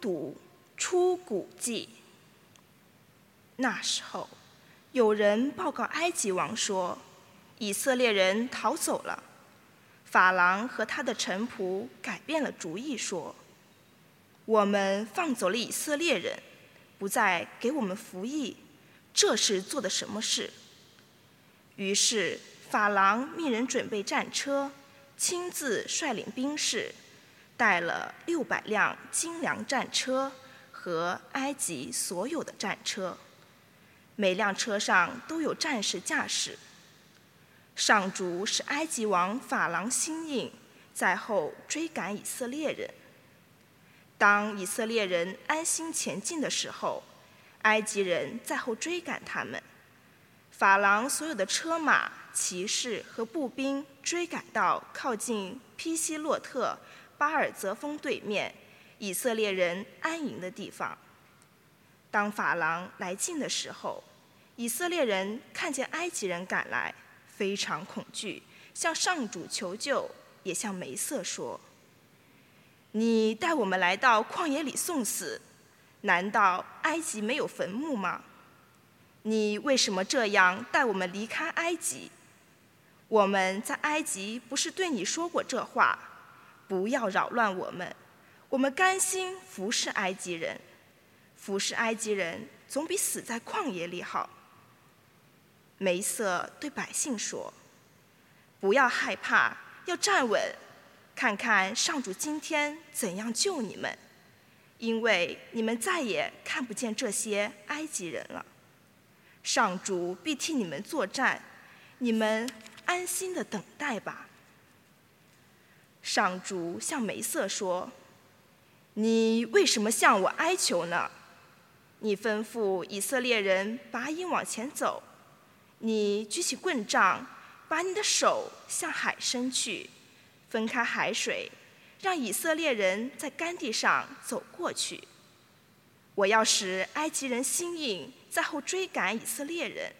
读出谷记。那时候，有人报告埃及王说，以色列人逃走了。法郎和他的臣仆改变了主意，说：“我们放走了以色列人，不再给我们服役，这是做的什么事？”于是法郎命人准备战车，亲自率领兵士，带了六百辆精良战车和埃及所有的战车，每辆车上都有战士驾驶。上主使埃及王法郎心硬，在后追赶以色列人。当以色列人安心前进的时候，埃及人在后追赶他们。法郎所有的车马、骑士和步兵追赶到靠近皮西洛特巴尔泽峰对面，以色列人安营的地方。当法郎来近的时候，以色列人看见埃及人赶来。非常恐惧，向上主求救，也向梅瑟说：“你带我们来到旷野里送死，难道埃及没有坟墓吗？你为什么这样带我们离开埃及？我们在埃及不是对你说过这话？不要扰乱我们，我们甘心服侍埃及人，服侍埃及人总比死在旷野里好。”梅瑟对百姓说：“不要害怕，要站稳，看看上主今天怎样救你们，因为你们再也看不见这些埃及人了。上主必替你们作战，你们安心的等待吧。”上主向梅瑟说：“你为什么向我哀求呢？你吩咐以色列人拔营往前走。”你举起棍杖，把你的手向海伸去，分开海水，让以色列人在干地上走过去。我要使埃及人心硬，在后追赶以色列人，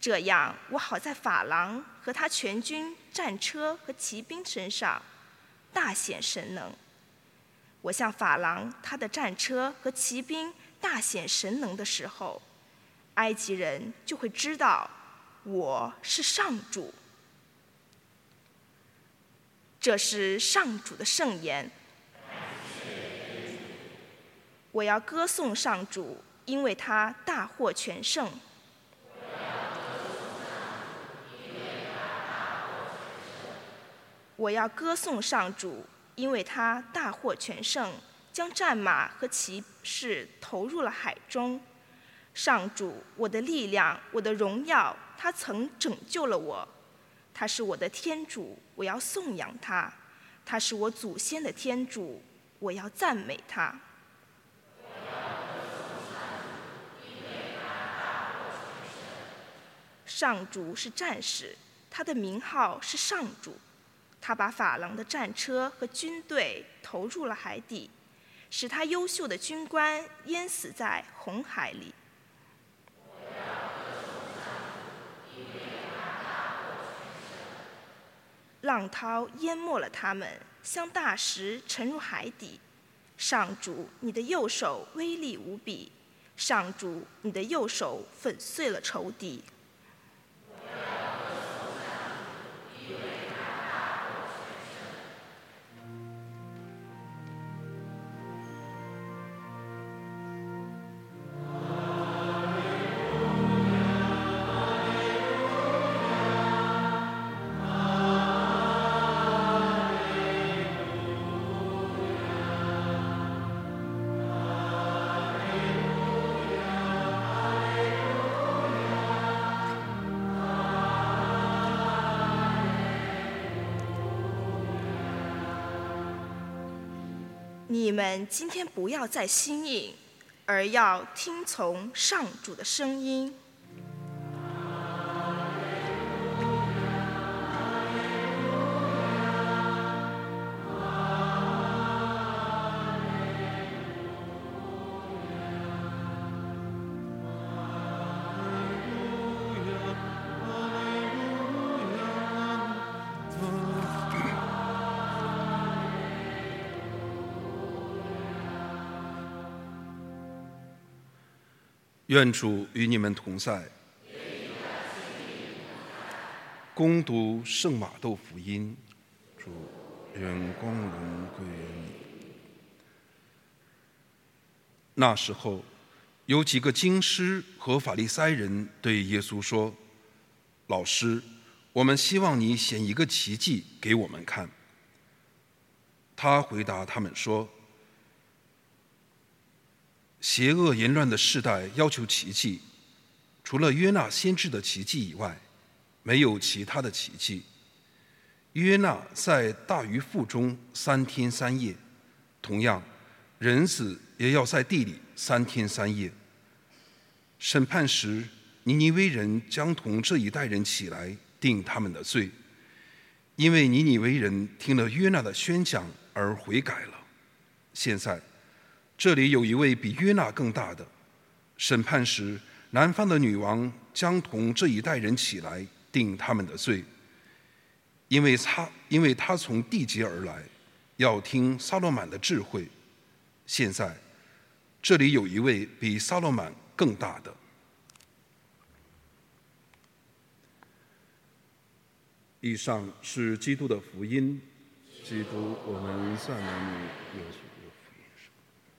这样我好在法郎和他全军战车和骑兵身上大显神能。我向法郎他的战车和骑兵大显神能的时候。埃及人就会知道我是上主，这是上主的圣言。我要歌颂上主，因为他大获全胜。我要歌颂上主，因为他大获全胜，将战马和骑士投入了海中。上主，我的力量，我的荣耀，他曾拯救了我，他是我的天主，我要颂扬他；他是我祖先的天主，我要赞美他。上主是战士，他的名号是上主，他把法郎的战车和军队投入了海底，使他优秀的军官淹死在红海里。浪涛淹没了他们，像大石沉入海底。上主，你的右手威力无比；上主，你的右手粉碎了仇敌。你们今天不要再新颖，而要听从上主的声音。愿主与你们同在。攻读圣马窦福音，主愿光荣归于你。那时候，有几个经师和法利赛人对耶稣说：“老师，我们希望你显一个奇迹给我们看。”他回答他们说：“邪恶淫乱的世代要求奇迹，除了约纳先知的奇迹以外，没有其他的奇迹。约纳在大鱼腹中三天三夜，同样，人子也要在地里三天三夜。审判时，尼尼微人将同这一代人起来定他们的罪，因为尼尼微人听了约纳的宣讲。”而悔改了。现在，这里有一位比约纳更大的。审判时，南方的女王将同这一代人起来定他们的罪，因为他因为他从地极而来，要听撒罗满的智慧。现在，这里有一位比撒罗满更大的。以上是基督的福音。基督，我们赞美你，耶稣。